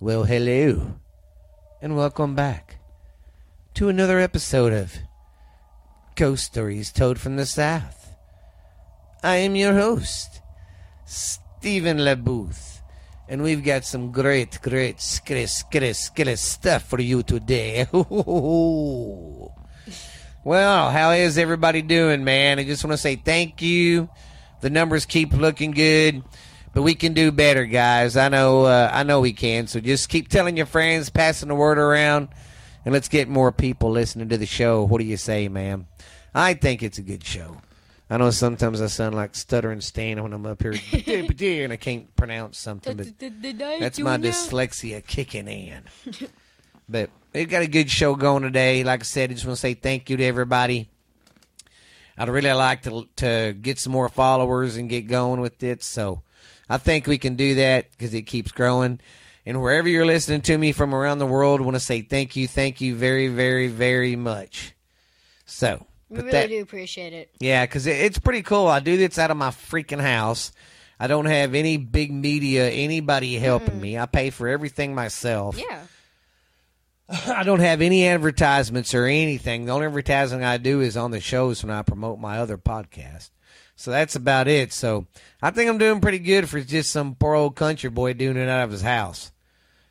Well, hello, and welcome back to another episode of Ghost Stories Told from the South. I am your host, Stephen LeBooth, and we've got some great, great, skitty, skitty, skitty stuff for you today. well, how is everybody doing, man? I just want to say thank you. The numbers keep looking good but we can do better, guys. I know, uh, I know we can. So just keep telling your friends, passing the word around, and let's get more people listening to the show. What do you say, ma'am? I think it's a good show. I know sometimes I sound like stuttering Stan when I'm up here and I can't pronounce something, but that's my dyslexia kicking in. but we've got a good show going today. Like I said, I just want to say thank you to everybody. I'd really like to to get some more followers and get going with it. So I think we can do that because it keeps growing. And wherever you're listening to me from around the world, I want to say thank you, thank you very, very, very much. So, we really that, do appreciate it. Yeah, because it, it's pretty cool. I do this out of my freaking house. I don't have any big media, anybody helping mm-hmm. me. I pay for everything myself. Yeah. I don't have any advertisements or anything. The only advertising I do is on the shows when I promote my other podcast. So that's about it. So I think I'm doing pretty good for just some poor old country boy doing it out of his house.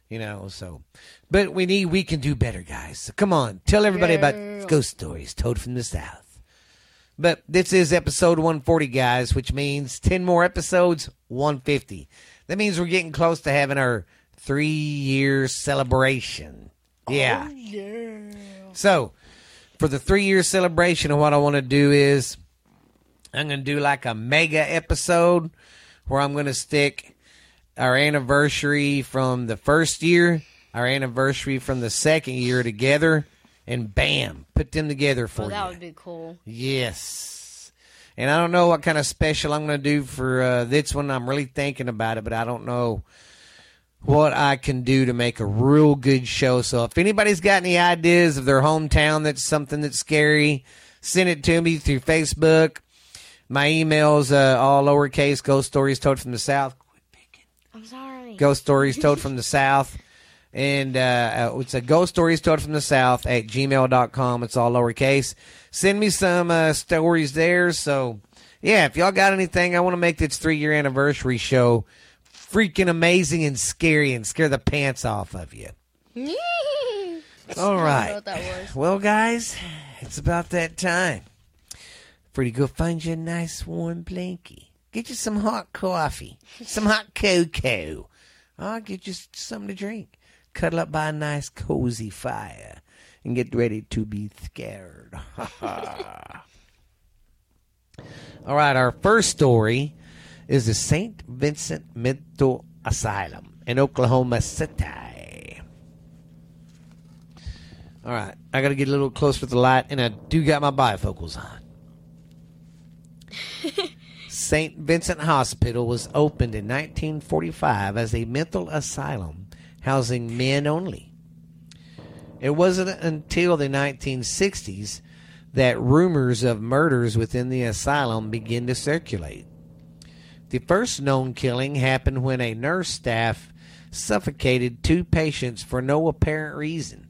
You know, so but we need we can do better, guys. So come on, tell everybody yeah. about ghost stories told from the south. But this is episode 140, guys, which means 10 more episodes, 150. That means we're getting close to having our three year celebration. Oh, yeah. Oh, yeah. So, for the three year celebration, what I want to do is I'm going to do like a mega episode where I'm going to stick our anniversary from the first year, our anniversary from the second year together, and bam, put them together for oh, that you. That would be cool. Yes. And I don't know what kind of special I'm going to do for uh, this one. I'm really thinking about it, but I don't know what I can do to make a real good show. So if anybody's got any ideas of their hometown that's something that's scary, send it to me through Facebook my email's uh, all lowercase. Ghost stories told from the south. Quit picking. I'm sorry. Ghost stories told from the south. And uh, uh, it's a ghost stories told from the south at gmail.com. It's all lowercase. Send me some uh, stories there. So, yeah, if y'all got anything, I want to make this three year anniversary show freaking amazing and scary and scare the pants off of you. all right. Well, guys, it's about that time for to go find you a nice warm blankie. Get you some hot coffee, some hot cocoa. I'll get you something to drink. Cuddle up by a nice cozy fire and get ready to be scared. All right, our first story is the St. Vincent Mental Asylum in Oklahoma City. All right, I got to get a little closer to the light, and I do got my bifocals on. St. Vincent Hospital was opened in 1945 as a mental asylum housing men only. It wasn't until the 1960s that rumors of murders within the asylum began to circulate. The first known killing happened when a nurse staff suffocated two patients for no apparent reason.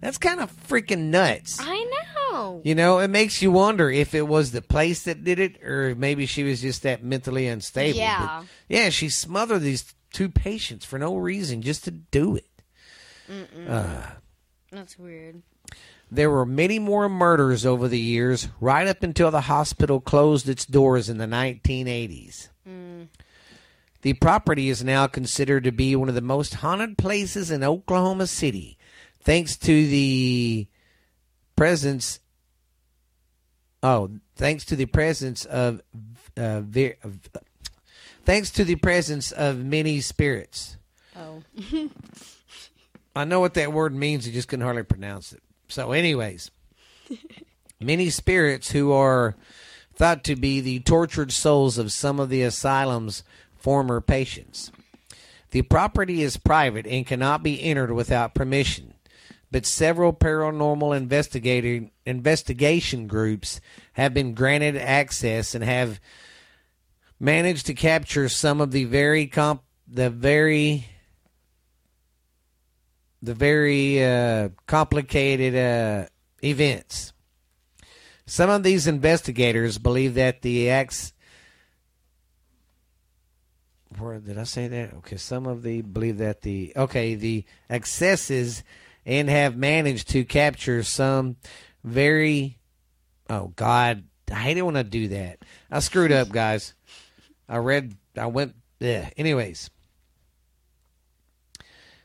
That's kind of freaking nuts. I know. You know, it makes you wonder if it was the place that did it or maybe she was just that mentally unstable. Yeah. But yeah, she smothered these two patients for no reason just to do it. Uh, That's weird. There were many more murders over the years, right up until the hospital closed its doors in the 1980s. Mm. The property is now considered to be one of the most haunted places in Oklahoma City thanks to the presence oh thanks to the presence of uh, ver- thanks to the presence of many spirits. Oh. I know what that word means i just couldn't hardly pronounce it. So anyways many spirits who are thought to be the tortured souls of some of the asylum's former patients. The property is private and cannot be entered without permission but several paranormal investigator investigation groups have been granted access and have managed to capture some of the very comp the very the very uh, complicated uh, events. Some of these investigators believe that the acts. Where did I say that? Okay, some of the believe that the okay the excesses and have managed to capture some very. Oh God, I hate it when I do that. I screwed up, guys. I read. I went. Yeah. Anyways,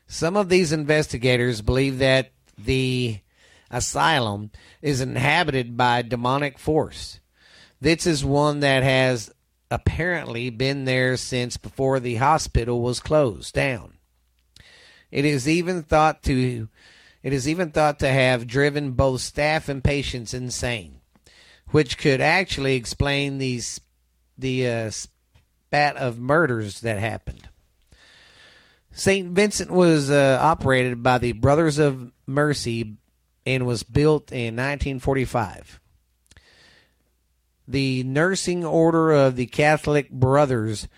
some of these investigators believe that the asylum is inhabited by demonic force. This is one that has apparently been there since before the hospital was closed down. It is even thought to it is even thought to have driven both staff and patients insane, which could actually explain these the uh, spat of murders that happened. St. Vincent was uh, operated by the Brothers of Mercy and was built in 1945. The Nursing Order of the Catholic Brothers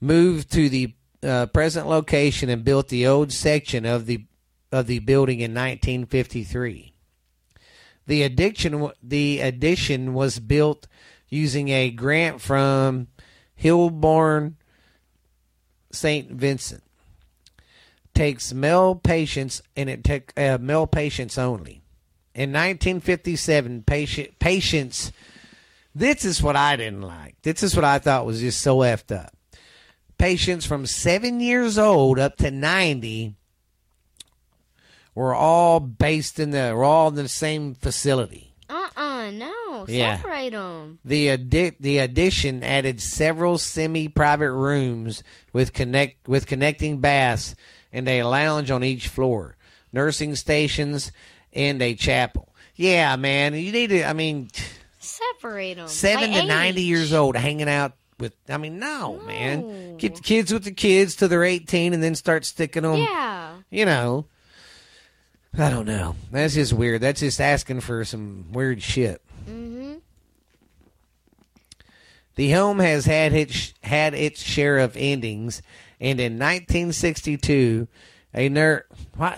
moved to the uh, present location and built the old section of the of the building in 1953. The addiction the addition was built using a grant from Hill-Burton St. Vincent takes male patients and it took uh, male patients only. In 1957, patient, patients. This is what I didn't like. This is what I thought was just so effed up. Patients from seven years old up to 90 were all based in the, were all in the same facility. Uh-uh, no. Yeah. Separate them. The addi- the addition added several semi-private rooms with connect with connecting baths and a lounge on each floor, nursing stations, and a chapel. Yeah, man, you need to. I mean, Separate them. seven to ninety years old, hanging out with. I mean, no, man. No. Keep the kids with the kids till they're eighteen, and then start sticking them. Yeah. You know. I don't know. That's just weird. That's just asking for some weird shit. Mm-hmm. The home has had its had its share of endings, and in 1962, a nurse.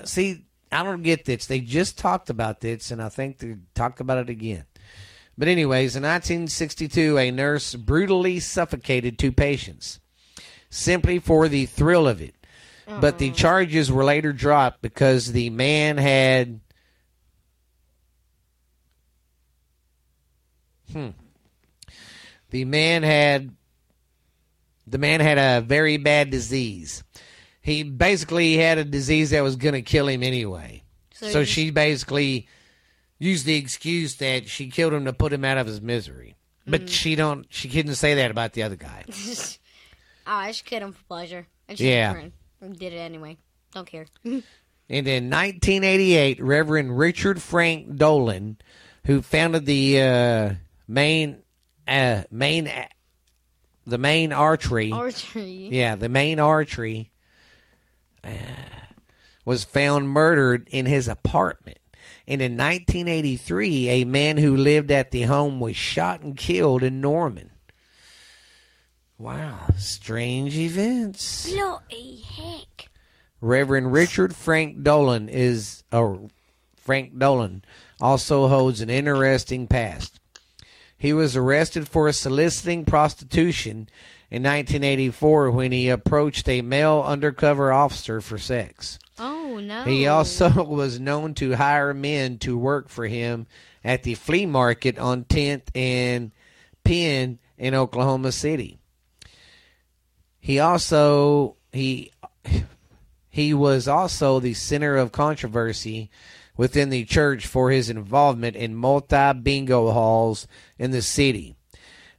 See, I don't get this. They just talked about this, and I think they talked about it again. But anyways, in 1962, a nurse brutally suffocated two patients, simply for the thrill of it. But the charges were later dropped because the man had. Hmm. The man had. The man had a very bad disease. He basically had a disease that was going to kill him anyway. So So she basically used the excuse that she killed him to put him out of his misery. But she don't. She couldn't say that about the other guy. oh, I just killed him for pleasure. Yeah. Did it anyway. Don't care. And in 1988, Reverend Richard Frank Dolan, who founded the uh, main, uh, main, the main archery, Archery. yeah, the main archery, uh, was found murdered in his apartment. And in 1983, a man who lived at the home was shot and killed in Norman. Wow, strange events. Bloody heck. Reverend Richard Frank Dolan is or Frank Dolan also holds an interesting past. He was arrested for soliciting prostitution in 1984 when he approached a male undercover officer for sex. Oh, no. He also was known to hire men to work for him at the flea market on 10th and Penn in Oklahoma City. He also he he was also the center of controversy within the church for his involvement in multi bingo halls in the city.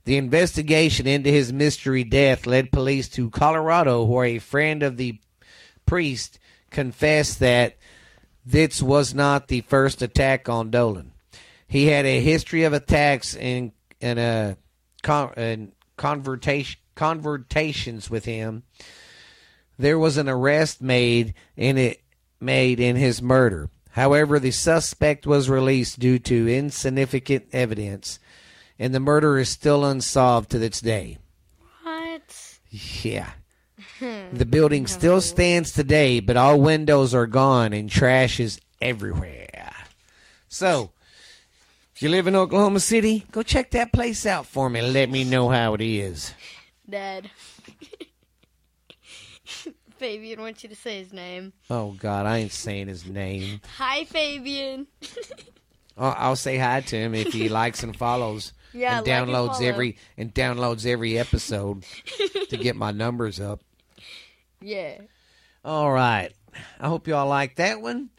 The investigation into his mystery death led police to Colorado, where a friend of the priest confessed that this was not the first attack on Dolan. He had a history of attacks and and uh, con- and conversations with him. There was an arrest made in it made in his murder. However, the suspect was released due to insignificant evidence, and the murder is still unsolved to this day. What? Yeah. Hmm. The building still stands today, but all windows are gone and trash is everywhere. So, if you live in Oklahoma City, go check that place out for me. Let me know how it is. Dad. Fabian wants you to say his name. Oh God, I ain't saying his name. Hi, Fabian. I'll, I'll say hi to him if he likes and follows Yeah, and like and downloads follow. every and downloads every episode to get my numbers up. Yeah. All right. I hope y'all like that one.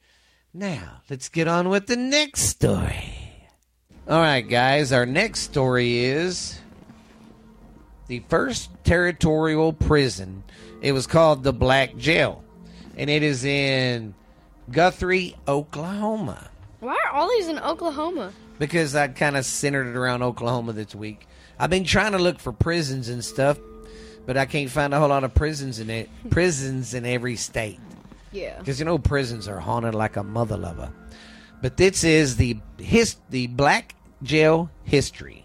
Now, let's get on with the next story. All right, guys, our next story is the first territorial prison. It was called the Black Jail, and it is in Guthrie, Oklahoma. Why are all these in Oklahoma? Because I kind of centered it around Oklahoma this week. I've been trying to look for prisons and stuff, but I can't find a whole lot of prisons in it. Prisons in every state. Yeah. because you know prisons are haunted like a mother lover. But this is the his the black jail history.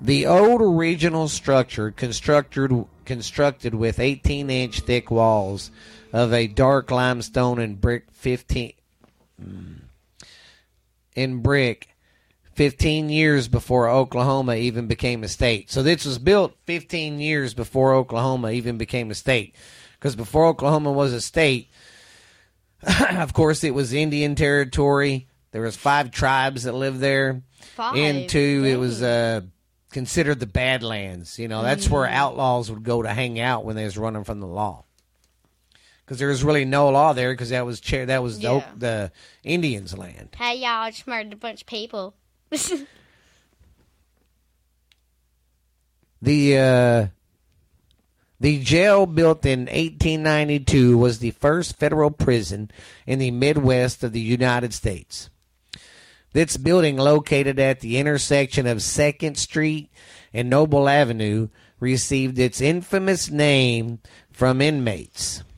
The old original structure constructed constructed with 18 inch thick walls of a dark limestone and brick 15 mm, in brick 15 years before Oklahoma even became a state. So this was built 15 years before Oklahoma even became a state. Because before Oklahoma was a state, of course it was Indian territory. There was five tribes that lived there. Five. And two, it was uh, considered the Badlands. You know, that's where outlaws would go to hang out when they was running from the law. Because there was really no law there, because that was chair that was the, Yeah. the Indians' land. Hey, y'all, I just murdered a bunch of people. The uh, the jail built in 1892 was the first federal prison in the Midwest of the United States. This building, located at the intersection of Second Street and Noble Avenue, received its infamous name from inmates.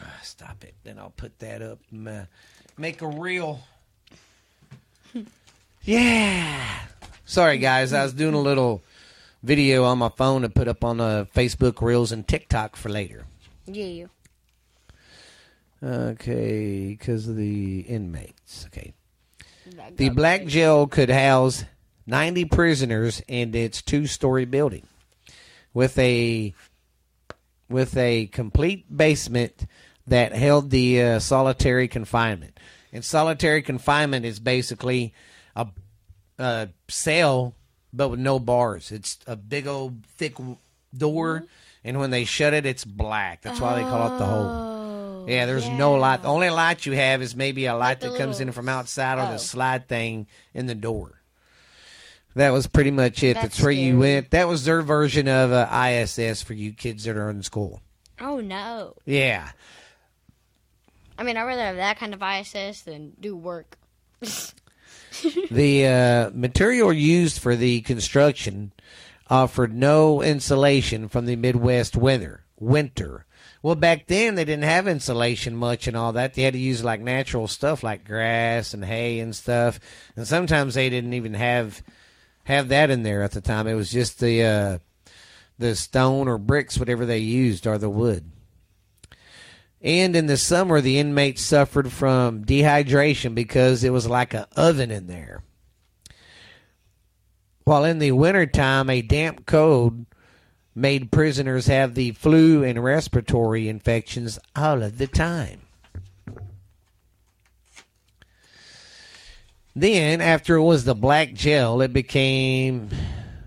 Ah, Stop it. Then I'll put that up. and, uh, Make a reel. Yeah. Sorry, guys. I was doing a little video on my phone to put up on uh, Facebook Reels and TikTok for later. yeah. Okay, because of the inmates. Okay. The Black. Jail could house 90 prisoners in its two-story building with a with a complete basement that held the uh, solitary confinement. And solitary confinement is basically a, a cell but with no bars. It's a big old thick door and when they shut it it's black. That's why they call it the hole. Yeah, there's no light. The only light you have is maybe a light Like that comes in from outside or oh. the slide thing in the door. That was pretty much it. That's, That's where you went. That was their version of uh, ISS for you kids that are in school. Oh, no. Yeah. I mean, I'd rather have that kind of ISS than do work. the uh, material used for the construction offered no insulation from the Midwest weather. Winter. Well, back then they didn't have insulation much and all that. They had to use like natural stuff like grass and hay and stuff. And sometimes they didn't even have have that in there at the time. It was just the uh, the stone or bricks, whatever they used, or the wood. And in the summer, the inmates suffered from dehydration because it was like an oven in there. While in the wintertime, a damp cold made prisoners have the flu and respiratory infections all of the time. Then, after it was the Black Jail, it became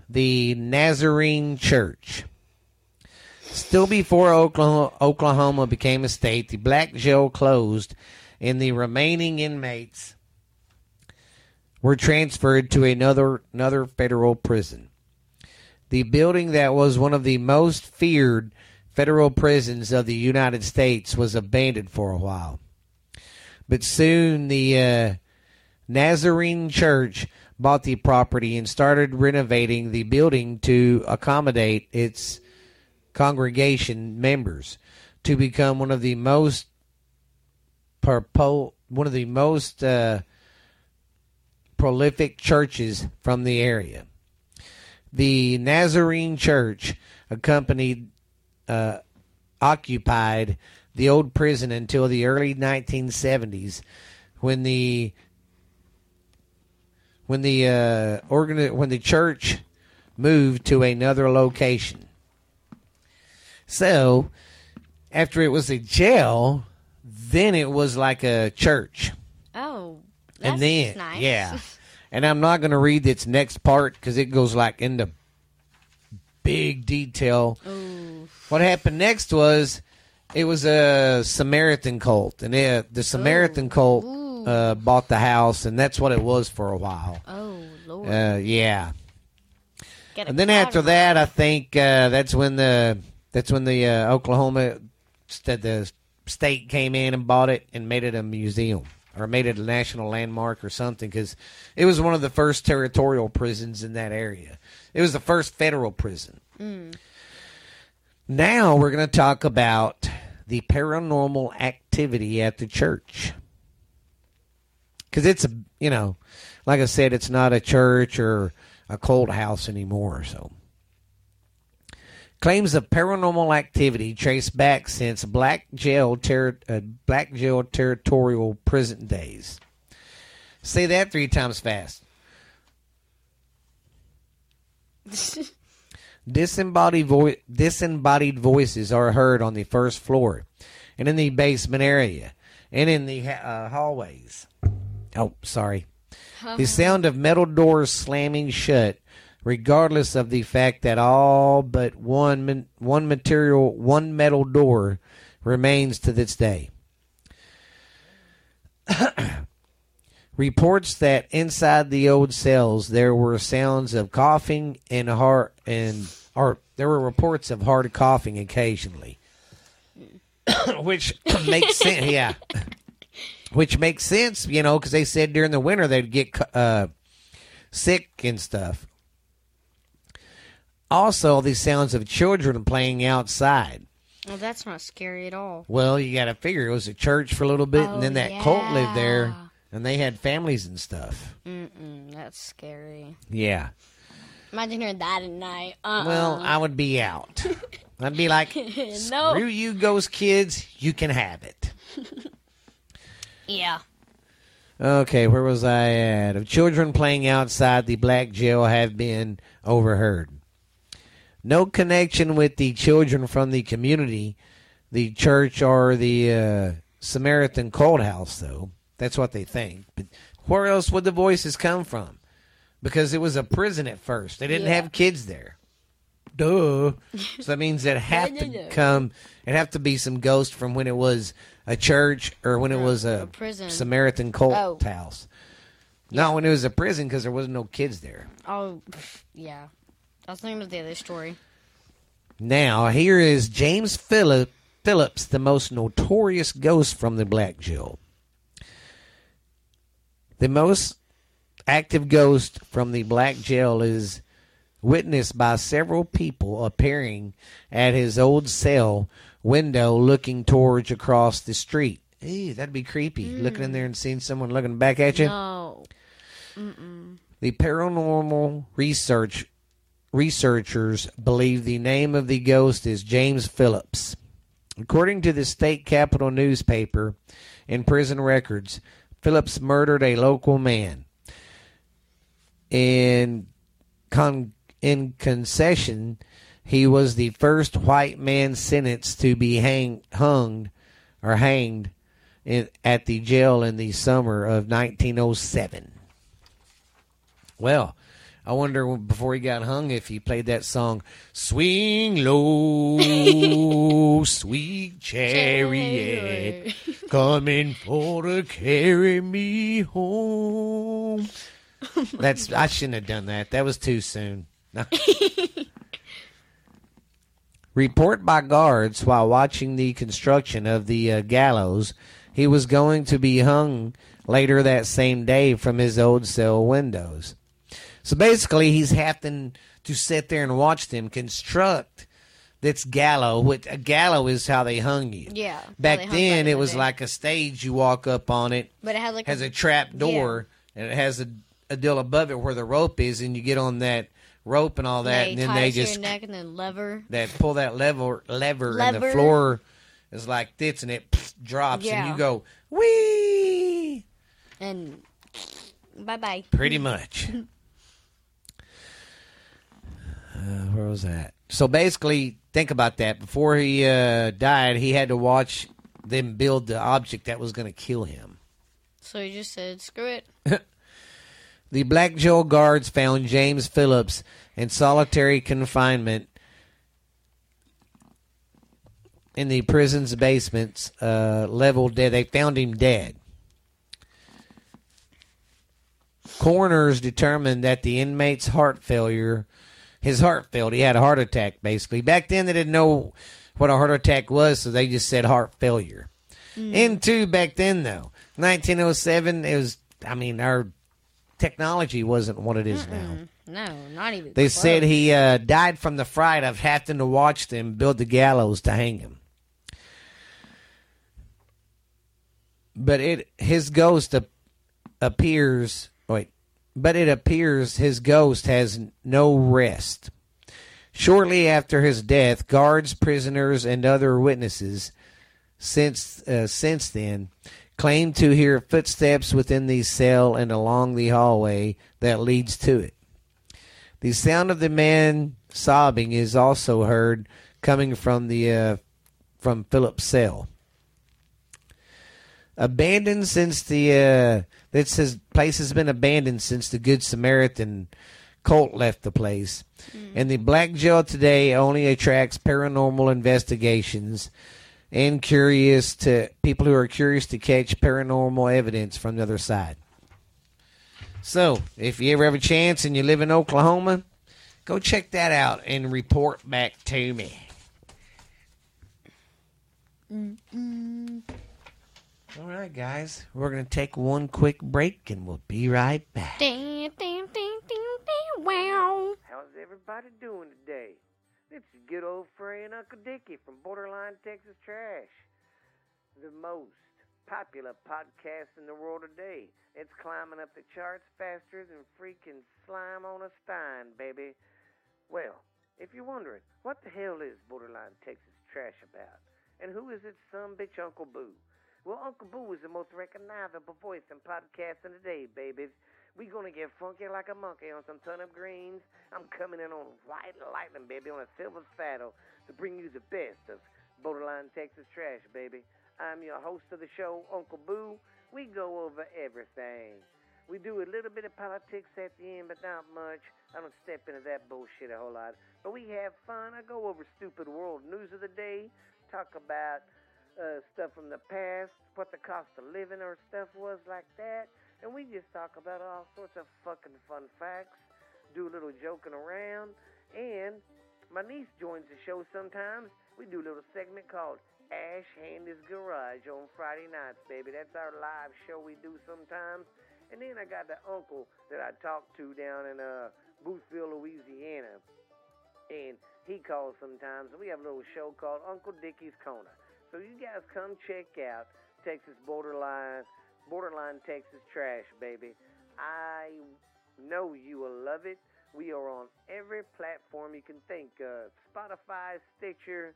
the Nazarene Church. Still before Oklahoma, became a state, the Black Jail closed, and the remaining inmates were transferred to another another federal prison. The building that was one of the most feared federal prisons of the United States was abandoned for a while. But soon the uh, Nazarene Church bought the property and started renovating the building to accommodate its congregation members to become one of the most purpo- one of the most uh, prolific churches from the area. The Nazarene Church accompanied uh, occupied the old prison until the early 1970s, when the when the uh, organ when the church moved to another location. So, after it was a jail, then it was like a church. Oh, that's and then nice. yeah and i'm not going to read its next part because it goes like into big detail Ooh. what happened next was it was a samaritan cult and it, the samaritan Ooh. cult uh, bought the house and that's what it was for a while Oh Lord. uh, yeah and then after that i think uh, that's when the that's when the uh, oklahoma the state came in and bought it and made it a museum or made it a national landmark or something because it was one of the first territorial prisons in that area. It was the first federal prison. Mm. now we're going to talk about the paranormal activity at the church. Because it's a you know like i said it's not a church or a cold house anymore so claims of paranormal activity trace back since black jail ter- uh, black jail territorial prison days say that three times fast Disembodied, vo- disembodied voices are heard on the first floor and in the basement area and in the ha- uh, hallways. Oh, sorry. The sound of metal doors slamming shut, regardless of the fact that all but one one material one metal door remains to this day. Reports that inside the old cells there were sounds of coughing and hard and or there were reports of hard coughing occasionally, which makes sense. Yeah, which makes sense, you know, because they said during the winter they'd get uh, sick and stuff. Also, the sounds of children playing outside. Well, that's not scary at all. Well, you got to figure it was a church for a little bit, Oh, and then oh, that cult lived there, and they had families and stuff. Mm-mm, that's scary. Yeah. Imagine hearing that at night. Uh-uh. Well, I would be out. I'd be like, no. screw you, ghost kids. You can have it. Yeah. Okay, where was I at? Of children playing outside the black jail have been overheard. No connection with the children from the community, the church, or the uh, Samaritan cold house, though. That's what they think. But where else would the voices come from? Because it was a prison at first. They didn't Yeah. have kids there. Duh. so that means it have No, to no, no. come. It have to be some ghost from when it was a church or when it was a, a prison. Samaritan cult Oh. house. Not when it was a prison because there wasn't no kids there. Oh, yeah. I was thinking of the other story. Now here is James Phillip, Phillips, the most notorious ghost from the Black Jail. The most active ghost from the Black Jail is witnessed by several people appearing at his old cell window looking towards across the street. Ew, that'd be creepy. Hmm. Looking in there and seeing someone looking back at you. No. Mm-mm. The paranormal research researchers believe the name of the ghost is James Phillips. According to the state capital newspaper and prison records, Phillips murdered a local man. In con- in concession, he was the first white man sentenced to be hang- hung or hanged in, at the jail in the summer of 1907. Well, I wonder before he got hung if he played that song, Swing Low, Sweet Chariot, coming for to carry me home. That's I shouldn't have done that. That was too soon. No. Report by guards while watching the construction of the uh, gallows, he was going to be hung later that same day from his old cell windows. So basically, he's having to sit there and watch them construct this gallow. Which a gallow is how they hung you. Yeah. Back then, it was like a stage. You walk up on it, But it had like has a trap door, and it has a, a deal above it where the rope is, and you get on that rope and all that, they and then they it to your just neck and then lever. that pull that lever lever, and the floor is like this, and it pff, drops, and you go wee. And bye bye. Pretty much. Uh, where was that? So basically, think about that. Before he uh, died, he had to watch them build the object that was going to kill him. So he just said, "Screw it." The Black Jail guards found James Phillips in solitary confinement in the prison's basements, uh, level dead. They found him dead. Coroners determined that the inmate's heart failure, his heart failed. He had a heart attack, basically. Back then, they didn't know what a heart attack was, so they just said heart failure. And two, back then, though, 1907, it was, I mean, our technology wasn't what it is now. No, not even. They close. said he uh, died from the fright of having to watch them build the gallows to hang him. But it his ghost ap- appears. Wait, but it appears his ghost has no rest. Shortly after his death, guards, prisoners, and other witnesses since uh, since then claim to hear footsteps within the cell and along the hallway that leads to it. The sound of the man sobbing is also heard coming from the uh, from Philip's cell. Abandoned since the uh, this his place has been abandoned since the Good Samaritan cult left the place, mm. and the Black Jail today only attracts paranormal investigations and curious to people who are curious to catch paranormal evidence from the other side. So, if you ever have a chance and you live in Oklahoma, go check that out and report back to me. All right, guys, we're going to take one quick break and we'll be right back. Ding, ding, ding, ding, ding, wow. How's everybody doing today? It's your good old friend Uncle Dickie from Borderline Texas Trash, the most popular podcast in the world today. It's climbing up the charts faster than freaking slime on a stein, baby. Well, if you're wondering, what the hell is Borderline Texas Trash about? And who is its son bitch Uncle Boo? Well, Uncle Boo is the most recognizable voice in podcasting today, babies. We gonna get funky like a monkey on some turnip greens. I'm coming in on white lightning, baby, on a silver saddle to bring you the best of Borderline Texas Trash, baby. I'm your host of the show, Uncle Boo. We go over everything. We do a little bit of politics at the end, but not much. I don't step into that bullshit a whole lot. But we have fun. I go over stupid world news of the day, talk about uh, stuff from the past, what the cost of living or stuff was like that. And we just talk about all sorts of fucking fun facts, do a little joking around. And my niece joins the show sometimes. We do a little segment called Ash Handy's Garage on Friday nights, baby. That's our live show we do sometimes. And then I got the uncle that I talk to down in uh, Boothville, Louisiana. And he calls sometimes. And we have a little show called Uncle Dickie's Corner. So you guys come check out Texas Borderline, Borderline Texas Trash, baby. I know you will love it. We are on every platform you can think of Spotify, Stitcher,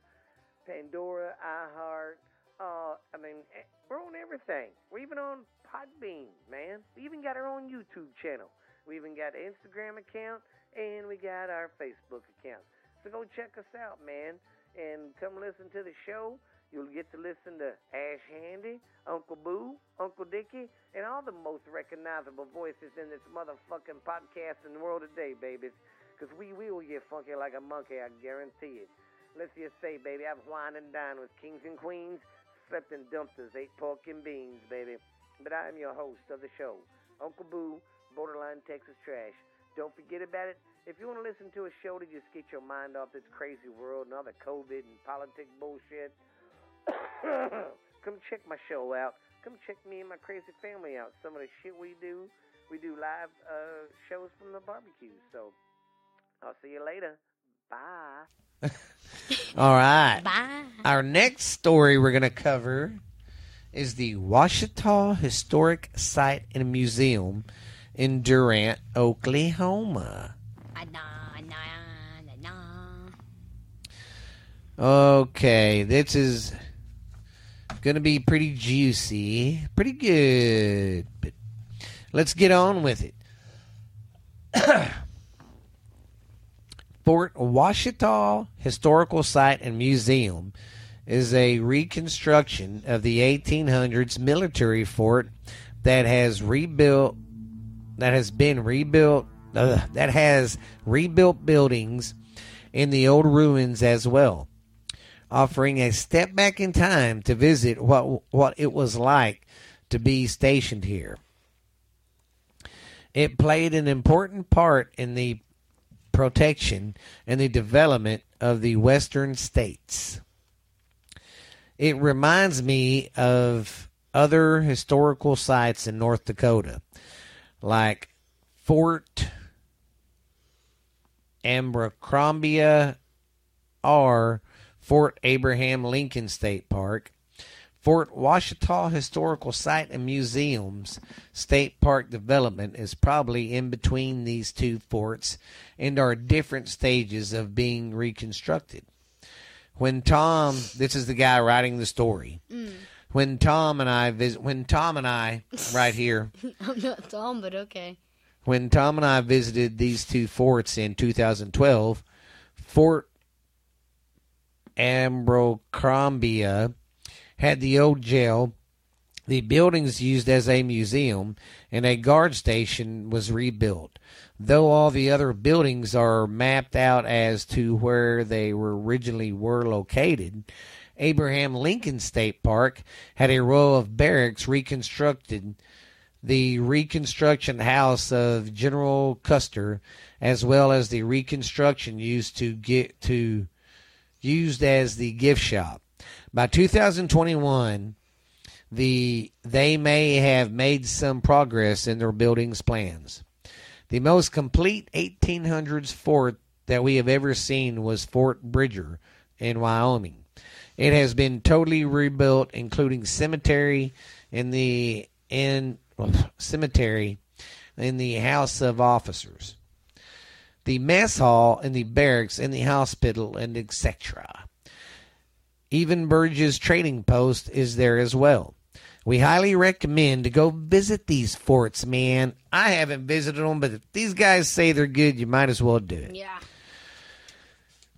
Pandora, iHeart. Uh, I mean, eh, we're on everything. We're even on Podbean, man. We even got our own YouTube channel. We even got an Instagram account, and we got our Facebook account. So go check us out, man, and come listen to the show. You'll get to listen to Ash Handy, Uncle Boo, Uncle Dickie, and all the most recognizable voices in this motherfucking podcast in the world today, babies. Because we will get funky like a monkey, I guarantee it. Let's just say, baby, I've wined and dined with kings and queens, slept in dumpsters, ate pork and beans, baby. But I am your host of the show, Uncle Boo, Borderline Texas Trash. Don't forget about it. If you want to listen to a show to just get your mind off this crazy world and all the COVID and politic bullshit, Come check my show out. Come check me and my crazy family out. Some of the shit we do. We do live uh, shows from the barbecue. So I'll see you later. Bye. All right. Bye. Our next story we're going to cover is the Washita Historic Site and Museum in Durant, Oklahoma. Okay, this is going to be pretty juicy, pretty good. But let's get on with it. Fort Washita Historical Site and Museum is a reconstruction of the 1800s military fort that has rebuilt that has been rebuilt uh, that has rebuilt buildings in the old ruins as well offering a step back in time to visit what what it was like to be stationed here. It played an important part in the protection and the development of the western states. It reminds me of other historical sites in North Dakota, like Fort Abercrombie or Fort Abraham Lincoln State Park, Fort Washita Historical Site and Museums State Park Development is probably in between these two forts and are different stages of being reconstructed when Tom, this is the guy writing the story. Mm. When Tom and I visit, when Tom and I, right here, I'm not Tom, but okay. when Tom and I visited these two forts in 2012, Fort Abercrombie had the old jail, the buildings used as a museum, and a guard station was rebuilt though all the other buildings are mapped out as to where they were originally were located, Abraham Lincoln State Park had a row of barracks reconstructed. The reconstruction house of General Custer, as well as the reconstruction used to get to used as the gift shop. By 2021, the they may have made some progress in their buildings plans. The most complete 1800s fort that we have ever seen was Fort Bridger in Wyoming. It has been totally rebuilt, including cemetery in the in cemetery in the House of Officers, the mess hall, and the barracks, and the hospital, and etc. Even Burge's trading post is there as well. We highly recommend to go visit these forts, man. I haven't visited them, but if these guys say they're good, you might as well do it. Yeah.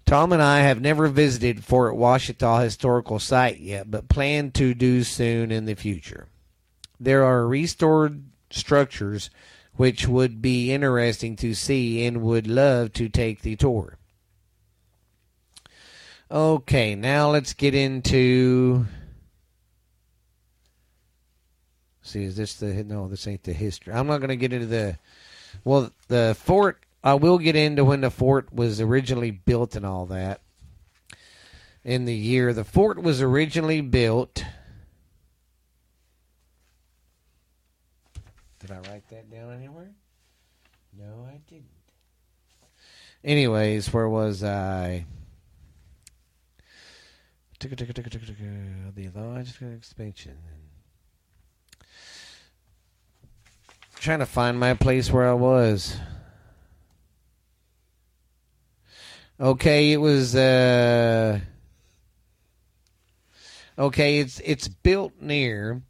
Tom and I have never visited Fort Washita Historical Site yet, but plan to do soon in the future. There are restored structures which would be interesting to see and would love to take the tour. Okay, now let's get into See, is this the no? This ain't the history. I'm not going to get into the. Well, the fort. I will get into when the fort was originally built and all that. In the year the fort was originally built. Did I write that down anywhere? No, I didn't. Anyways, where was I? The large expansion trying to find my place where I was. Okay, it was uh Okay, it's it's built near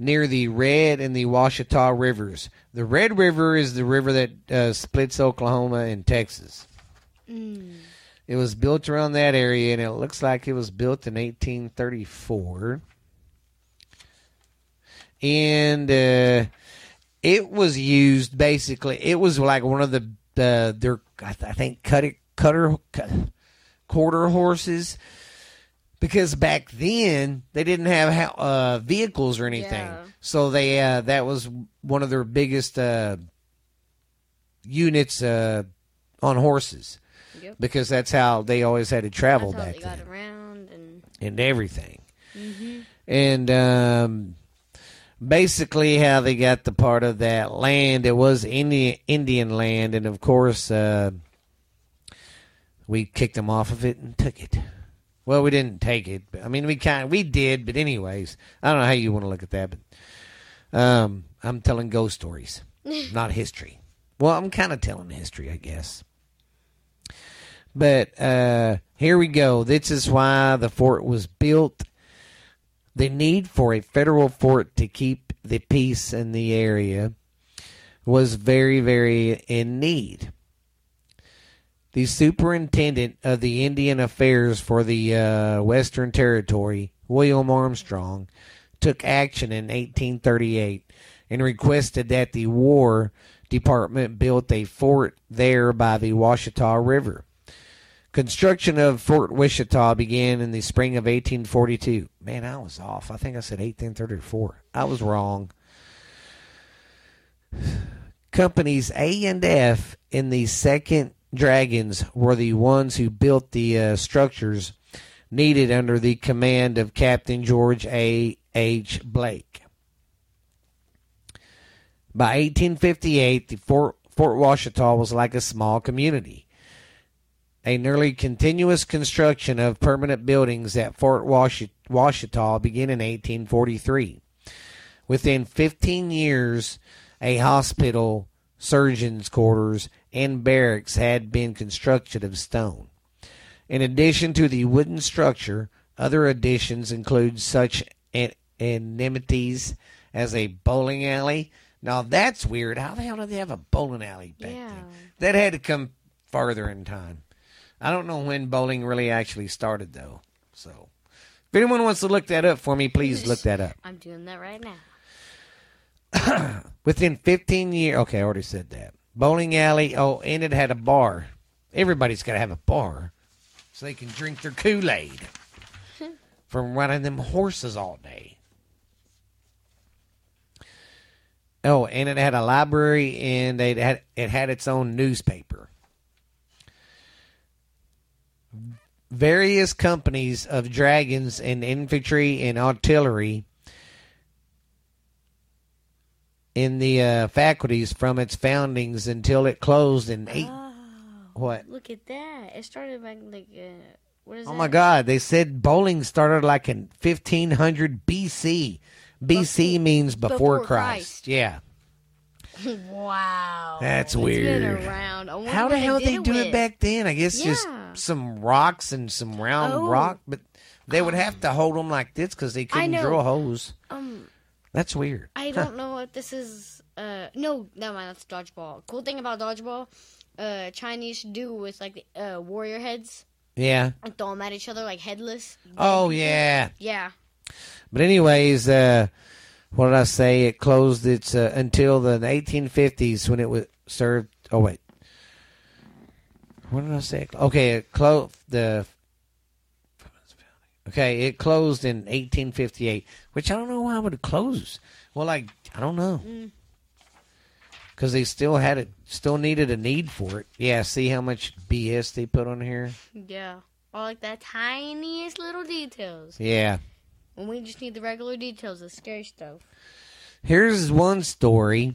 near the Red and the Washita rivers. The Red River is the river that uh, splits Oklahoma and Texas. Mm. It was built around that area, and it looks like it was built in 1834. And uh, it was used basically. It was like one of the uh, their I, th- I think cutter cutter quarter horses because back then they didn't have uh, vehicles or anything, Yeah. so they uh, that was one of their biggest uh, units uh, on horses Yep. because that's how they always had to travel back then around and. and everything. hmm And um, basically, how they got the part of that land, it was Indian Indian land, and of course, uh, we kicked them off of it and took it. Well, we didn't take it. But, I mean, we kind we did, but anyways, I don't know how you want to look at that, but um, I'm telling ghost stories, not history. Well, I'm kind of telling history, I guess. But uh, here we go. This is why the fort was built. The need for a federal fort to keep the peace in the area was very, very in need. The superintendent of the Indian Affairs for the uh, Western Territory, William Armstrong, took action in 1838 and requested that the War Department build a fort there by the Washita River. Construction of Fort Washita began in the spring of 1842. Man, I was off. I think I said 1834. I was wrong. Companies A and F in the second Dragons were the ones who built the uh, structures needed under the command of Captain George A. H. Blake. By 1858, the Fort, Fort Washita was like a small community. A nearly continuous construction of permanent buildings at Fort Washita began in 1843. Within 15 years, a hospital, surgeon's quarters, and barracks had been constructed of stone. In addition to the wooden structure, other additions include such amenities as a bowling alley. Now that's weird. How the hell did they have a bowling alley back Yeah. then? That had to come farther in time. I don't know when bowling really actually started though. So if anyone wants to look that up for me, please look that up. I'm doing that right now. Within 15 years, okay, I already said that. Bowling alley. Oh, and it had a bar. Everybody's got to have a bar so they can drink their Kool Aid from riding them horses all day. Oh, and it had a library and it had it had its own newspaper. Various companies of dragons and infantry and artillery in the uh, faculties from its foundings until it closed in eight. Oh, What? look at that! It started back like uh, what is Oh that? my God! They said bowling started like in 1500 BC. BC means before, before Christ. Christ. Yeah. wow, That's weird. How the hell did they do it with. back then? I guess just some rocks and some round Oh. rock, but they would have to hold them like this because they couldn't drill holes. Um, That's weird. I don't know if this is. Uh, no, never mind. That's dodgeball. Cool thing about dodgeball, uh, Chinese do with like the uh, warrior heads Yeah. and throw them at each other like headless. Oh yeah. Yeah. But anyways, uh, what did I say? It closed its uh, until the 1850s when it was served. Oh wait, what did I say? Okay, it closed the. Okay, it closed in 1858, which I don't know why it would close. Well, like I don't know, Mm. because they still had it, still needed a need for it. Yeah, see how much BS they put on here. Yeah. All like the tiniest little details. Yeah. When we just need the regular details, the scary stuff. Here's one story,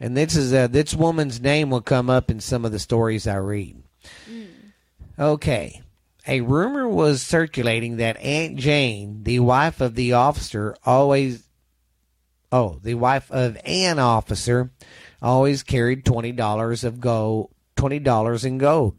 and this is uh, this woman's name will come up in some of the stories I read. Okay, a rumor was circulating that Aunt Jane, the wife of the officer, always oh the wife of an officer, always carried twenty dollars of gold, twenty dollars in gold.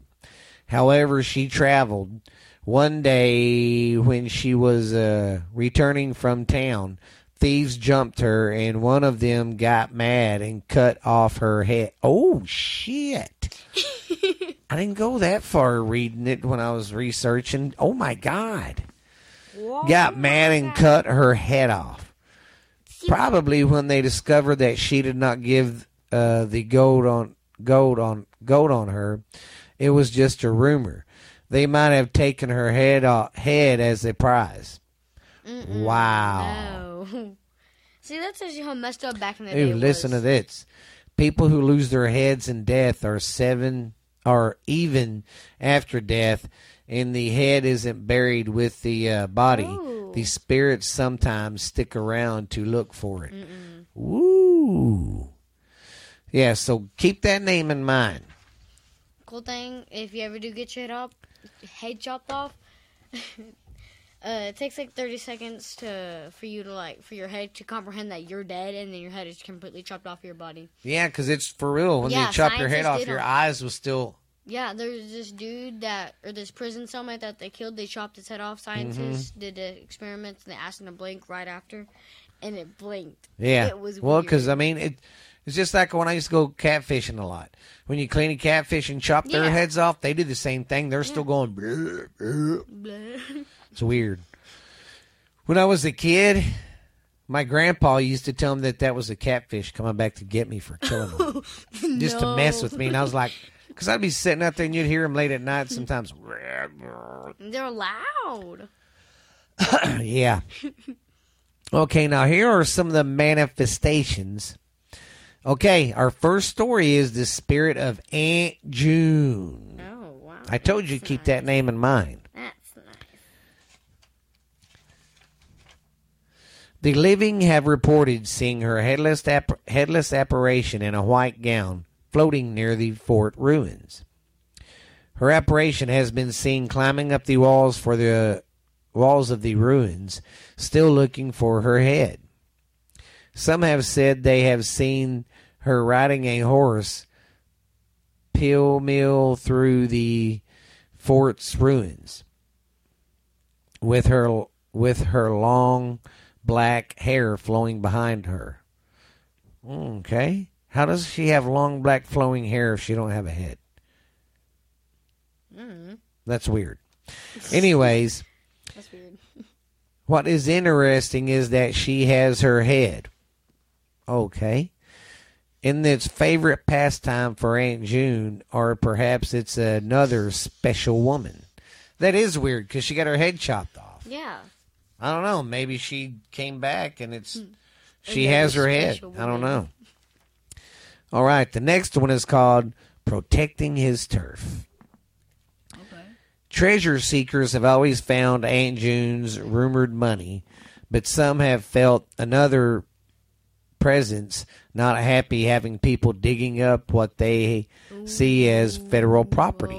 However, she traveled one day when she was uh, returning from town. Thieves jumped her, and one of them got mad and cut off her head. Oh shit! I didn't go that far reading it when I was researching. Oh my god! Got mad and cut her head off. Probably when they discovered that she did not give uh, the gold on gold on gold on her, it was just a rumor. They might have taken her head off, head as a prize. Wow! No. See, that tells you how messed up back in the Ooh, day. listen to this. People who lose their heads in death are seven, or even after death, and the head isn't buried with the uh, body. Ooh. The spirits sometimes stick around to look for it. Woo! Yeah, so keep that name in mind. Cool thing, if you ever do get your head up, head chopped off, uh, it takes like thirty seconds to for you to like for your head to comprehend that you're dead, and then your head is completely chopped off your body. Yeah, because it's for real. When Yeah, they chop your head off, your eyes will still Yeah, there's this dude that, or this prison cellmate that they killed. They chopped his head off. Scientists Mm-hmm. did the experiments and they asked him to blink right after, and it blinked. Yeah. It was well, because. I mean, it, it's just like when I used to go catfishing a lot. When you clean a catfish and chop their heads off, they do the same thing. They're still going. It's weird. When I was a kid, my grandpa used to tell me that that was a catfish coming back to get me for killing them, just to mess with me. And I was like, because I'd be sitting out there and you'd hear him late at night sometimes. They're loud. yeah. Okay, now here are some of the manifestations. Okay, our first story is the spirit of Aunt June. Oh wow! I told you to keep that name in mind. That's nice. The living have reported seeing her headless headless apparition in a white gown floating near the fort ruins. Her apparition has been seen climbing up the walls for the walls of the ruins, still looking for her head. Some have said they have seen her riding a horse peel meal through the fort's ruins with her with her long black hair flowing behind her. Okay. How does she have long black flowing hair if she don't have a head? Mm, That's weird. Anyways, that's weird. what is interesting is that she has her head. Okay. In its favorite pastime for Aunt June, or perhaps it's another special woman. That is weird because she got her head chopped off. Yeah. I don't know. Maybe she came back and it's she Another has her head. special I don't know. All right, the next one is called protecting his turf. Okay. Treasure seekers have always found Aunt June's rumored money, but some have felt another presence not happy having people digging up what they see as federal property.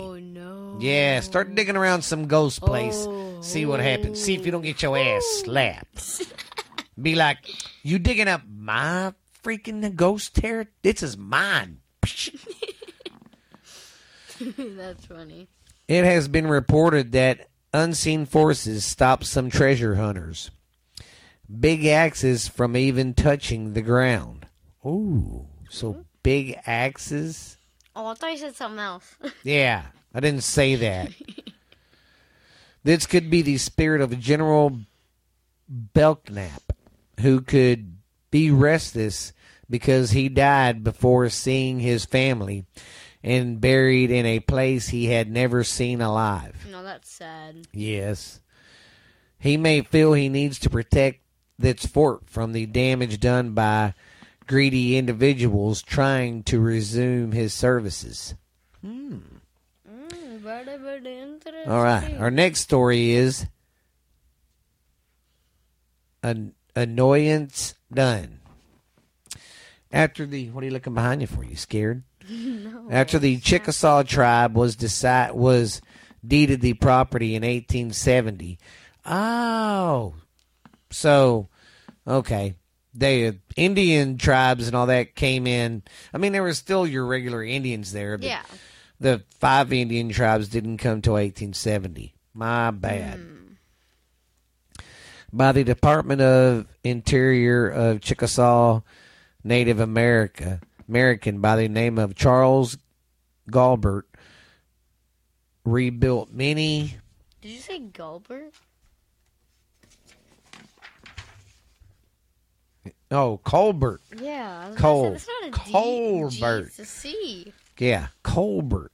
Yeah, start digging around some ghost place. Oh. See what happens. See if you don't get your ass slapped. Be like, you digging up my freaking ghost terror? This is mine. that's funny. It has been reported that unseen forces stopped some treasure hunters. Big axes from even touching the ground. Ooh, so big axes? Oh, I thought you said something else. Yeah, I didn't say that. this could be the spirit of General Belknap, who could be restless because he died before seeing his family and buried in a place he had never seen alive. no, that's sad. Yes. He may feel he needs to protect this fort from the damage done by greedy individuals trying to resume his services. Mm, very, very interesting. All right. Our next story is an annoyance done. After the what are you looking behind you for? You scared? no. After the Chickasaw tribe was decide was deeded the property in 1870. Oh, so okay. They uh, Indian tribes and all that came in. I mean, there were still your regular Indians there. But Yeah. The five Indian tribes didn't come till 1870. My bad. Hmm. By the Department of Interior of Chickasaw Native America, American by the name of Charles Galbert, rebuilt many. Did you say Gulbert? Oh, Colbert. Yeah. I was Col- say, that's not a D. Colbert. G, It's a C. Yeah, Colbert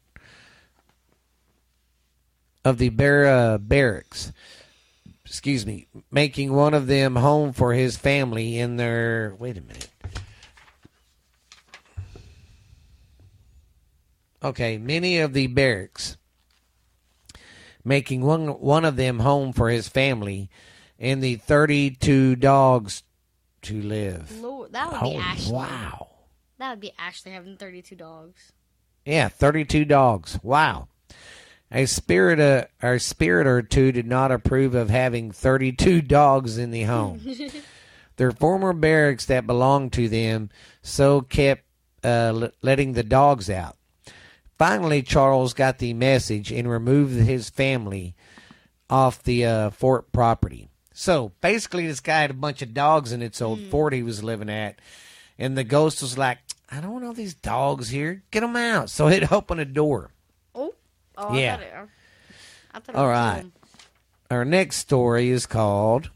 of the Bar- uh, barracks. Excuse me, making one of them home for his family in their. Wait a minute. Okay, many of the barracks, making one one of them home for his family, and the thirty-two dogs to live. Lord, that would be Ashley. wow! That would be Ashley having 32 dogs. Yeah, 32 dogs. Wow. A spirit, uh, a spirit or two did not approve of having 32 dogs in the home. Their former barracks that belonged to them so kept uh, l- letting the dogs out. Finally, Charles got the message and removed his family off the uh, fort property. So basically, this guy had a bunch of dogs in its old fort he was living at, and the ghost was like, "I don't want all these dogs here. Get them out." So it opened a door. Oh, oh Yeah. I thought it, I thought it All right. him. Our next story is called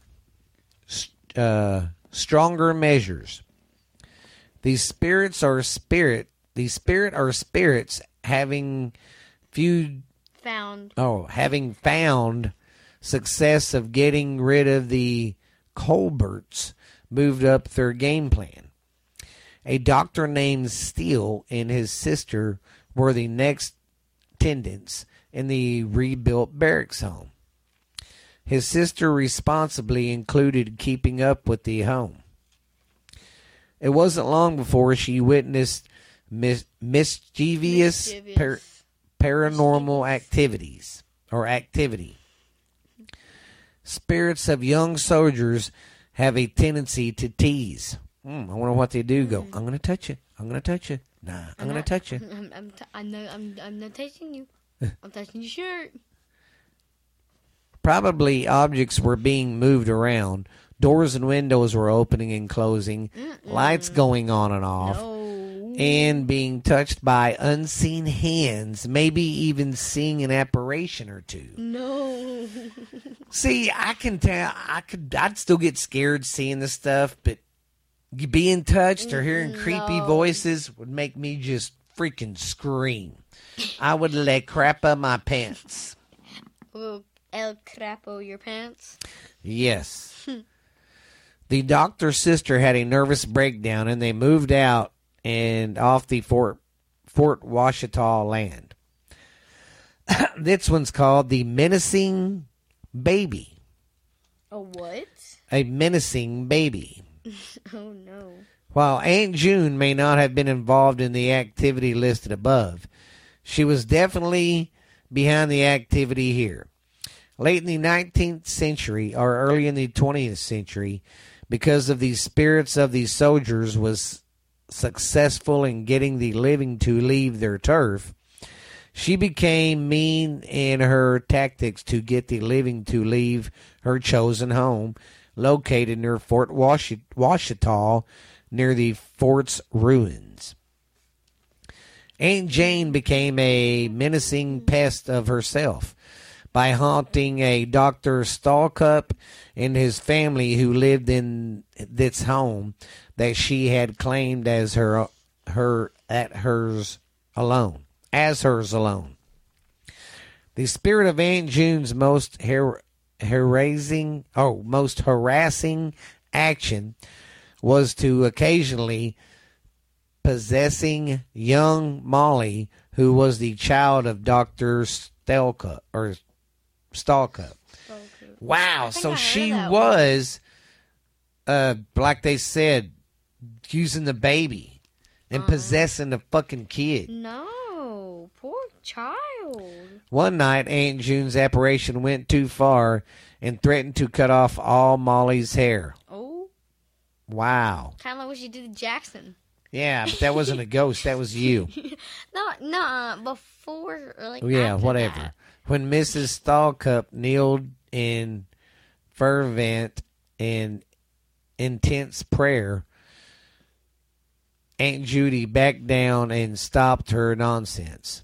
uh, "Stronger Measures." These spirits are spirit. These spirit are spirits having few Found. oh, having found success of getting rid of the Colberts, moved up their game plan. A doctor named Steele and his sister were the next attendants in the rebuilt barracks home. His sister responsibly included keeping up with the home. It wasn't long before she witnessed mis- mischievous, Mischievous. par- paranormal activities or activity. Spirits of young soldiers have a tendency to tease. Hmm, I wonder what they do. Go, I'm going to touch you. I'm going to touch you. Nah, I'm, going to not- touch you. I'm, I'm, t- I'm, not, I'm, I'm not touching you. I'm touching your shirt. Probably objects were being moved around. Doors and windows were opening and closing. Lights going on and off. No. and being touched by unseen hands, maybe even seeing an apparition or two. No. See, I can tell. I could. I'd still get scared seeing this stuff, but being touched or hearing mm-hmm. creepy voices would make me just freaking scream. I would let crap up my pants. Will El Crapo your pants? Yes. Hmm. the doctor's sister had a nervous breakdown, and they moved out and off the Fort Fort Washita land. this one's called the menacing baby. A what? A menacing baby. Oh no. While Aunt June may not have been involved in the activity listed above, she was definitely behind the activity here. Late in the 19th century or early in the 20th century, because of the spirits of these soldiers was successful in getting the living to leave their turf, she became mean in her tactics to get the living to leave her chosen home, located near Fort Washi- Washita, near the fort's ruins. Aunt Jane became a menacing pest of herself by haunting a Dr. Stallcup and his family who lived in this home that she had claimed as her her at hers alone as hers alone. The spirit of Aunt June's most har- harassing oh most harassing action was to occasionally possessing young Molly, who was the child of Doctor Stelka or Stalka. Wow, so she was, uh, like they said, using the baby and Uh-huh. possessing the fucking kid. No. Poor child. Oh. One night, Aunt June's apparition went too far and threatened to cut off all Molly's hair. Oh. Wow. Kind of like what she did to Jackson. Yeah, but that wasn't a ghost. That was you. No, no, uh, before like yeah, whatever. that. When Mrs. Stallcup kneeled in fervent and intense prayer, Aunt Judy backed down and stopped her nonsense.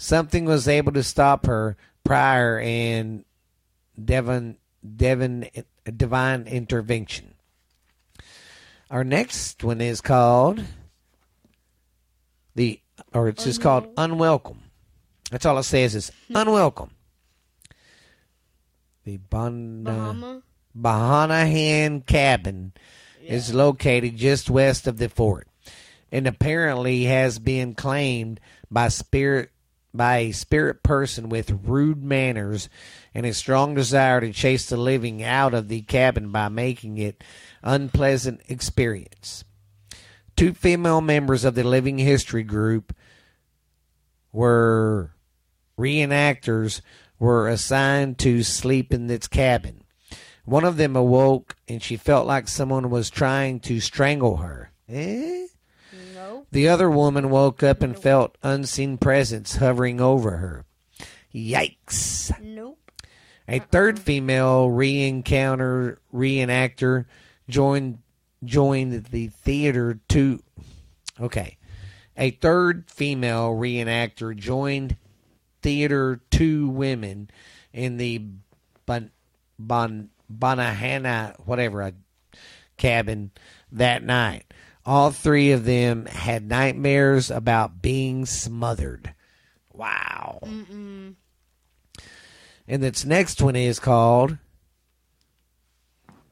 Something was able to stop her prior and Devon, Devon, divine intervention. Our next one is called the, or it's just called unwelcome. That's all it says is hmm. unwelcome. The Bond, Bahama. Bahanahan cabin is located just west of the fort and apparently has been claimed by spirit by a spirit person with rude manners and a strong desire to chase the living out of the cabin by making it unpleasant experience. Two female members of the Living History group were reenactors were assigned to sleep in its cabin. One of them awoke and she felt like someone was trying to strangle her. Eh? The other woman woke up and felt unseen presence hovering over her. Yikes. Nope. A third uh-uh. female re-encounter reenactor joined joined the theater to okay. A third female reenactor joined theater two women in the Bon Bon Bonahana whatever cabin that night. All three of them had nightmares about being smothered. Wow. Mm-mm. And this next one is called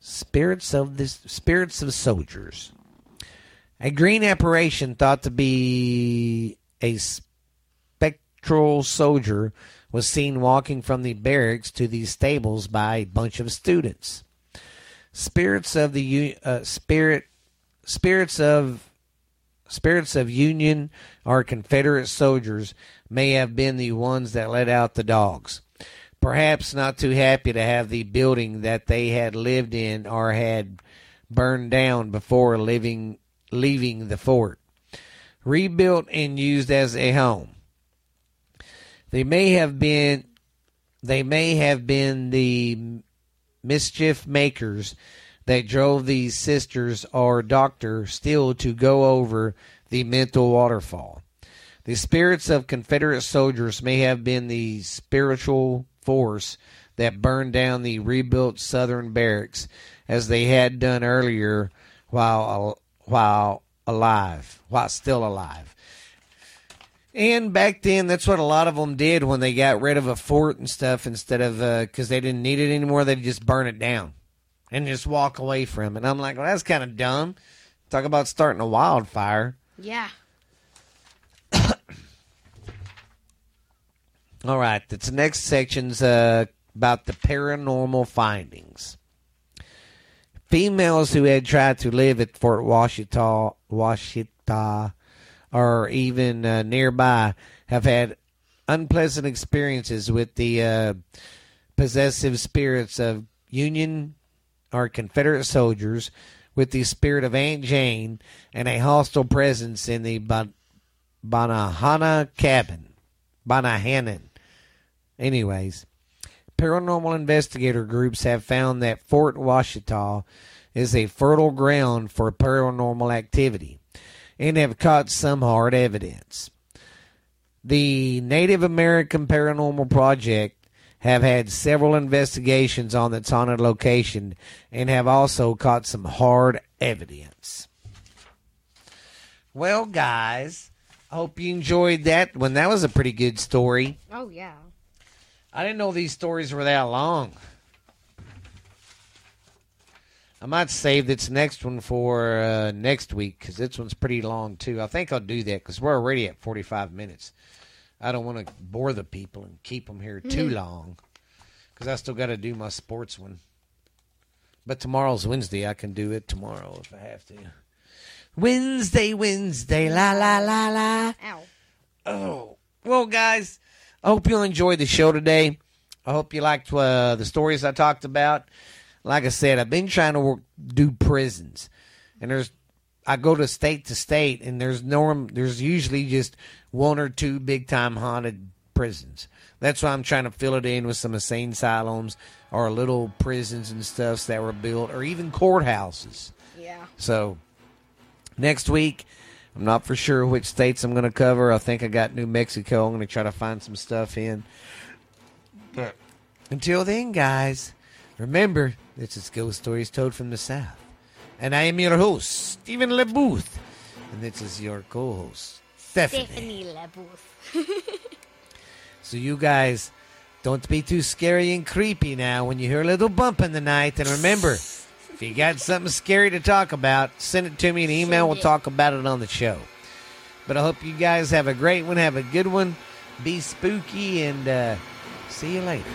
Spirits of the Spirits of Soldiers. A green apparition thought to be a spectral soldier was seen walking from the barracks to the stables by a bunch of students. Spirits of the uh, spirit spirits of spirits of Union or Confederate soldiers may have been the ones that let out the dogs perhaps not too happy to have the building that they had lived in or had burned down before living, leaving the fort, rebuilt and used as a home. They may have been they may have been the mischief makers that drove these sisters or doctor still to go over the mental waterfall. The spirits of Confederate soldiers may have been the spiritual force that burned down the rebuilt southern barracks as they had done earlier while while alive, while still alive. And back then, that's what a lot of them did when they got rid of a fort and stuff. Instead of because uh, they didn't need it anymore, they'd just burn it down and just walk away from it. And I'm like, well, that's kind of dumb. Talk about starting a wildfire. Yeah. All right, the next section's uh, about the paranormal findings. Females who had tried to live at Fort Washita, Washita, or even uh, nearby have had unpleasant experiences with the uh, possessive spirits of Union or Confederate soldiers, with the spirit of Aunt Jane, and a hostile presence in the Banahana cabin. Banahanan. Anyways, paranormal investigator groups have found that Fort Washita is a fertile ground for paranormal activity and have caught some hard evidence. The Native American Paranormal Project have had several investigations on the haunted location and have also caught some hard evidence. Well, guys, I hope you enjoyed that one. That was a pretty good story. Oh yeah. I didn't know these stories were that long. I might save this next one for uh, next week because this one's pretty long too. I think I'll do that because we're already at 45 minutes. I don't want to bore the people and keep them here too long because I still got to do my sports one. But tomorrow's Wednesday. I can do it tomorrow if I have to. Wednesday, Wednesday, la la la la. Ow. Oh, well, guys, I hope you enjoyed the show today. I hope you liked uh, the stories I talked about. Like I said, I've been trying to work, do prisons, and there's I go to state to state, and there's norm there's usually just one or two big time haunted prisons. That's why I'm trying to fill it in with some insane asylums or little prisons and stuffs that were built, or even courthouses. Yeah. So next week, I'm not for sure which states I'm going to cover. I think I got New Mexico. I'm going to try to find some stuff in. But until then, guys, remember this is Ghost Stories Told from the South. And I am your host, Stephen LeBooth. And this is your co host, Stephanie. Stephanie LaBooth. So you guys don't be too scary and creepy now when you hear a little bump in the night. And remember, if you got something scary to talk about, send it to me an email. We'll talk about it on the show. But I hope you guys have a great one. Have a good one. Be spooky and uh, see you later.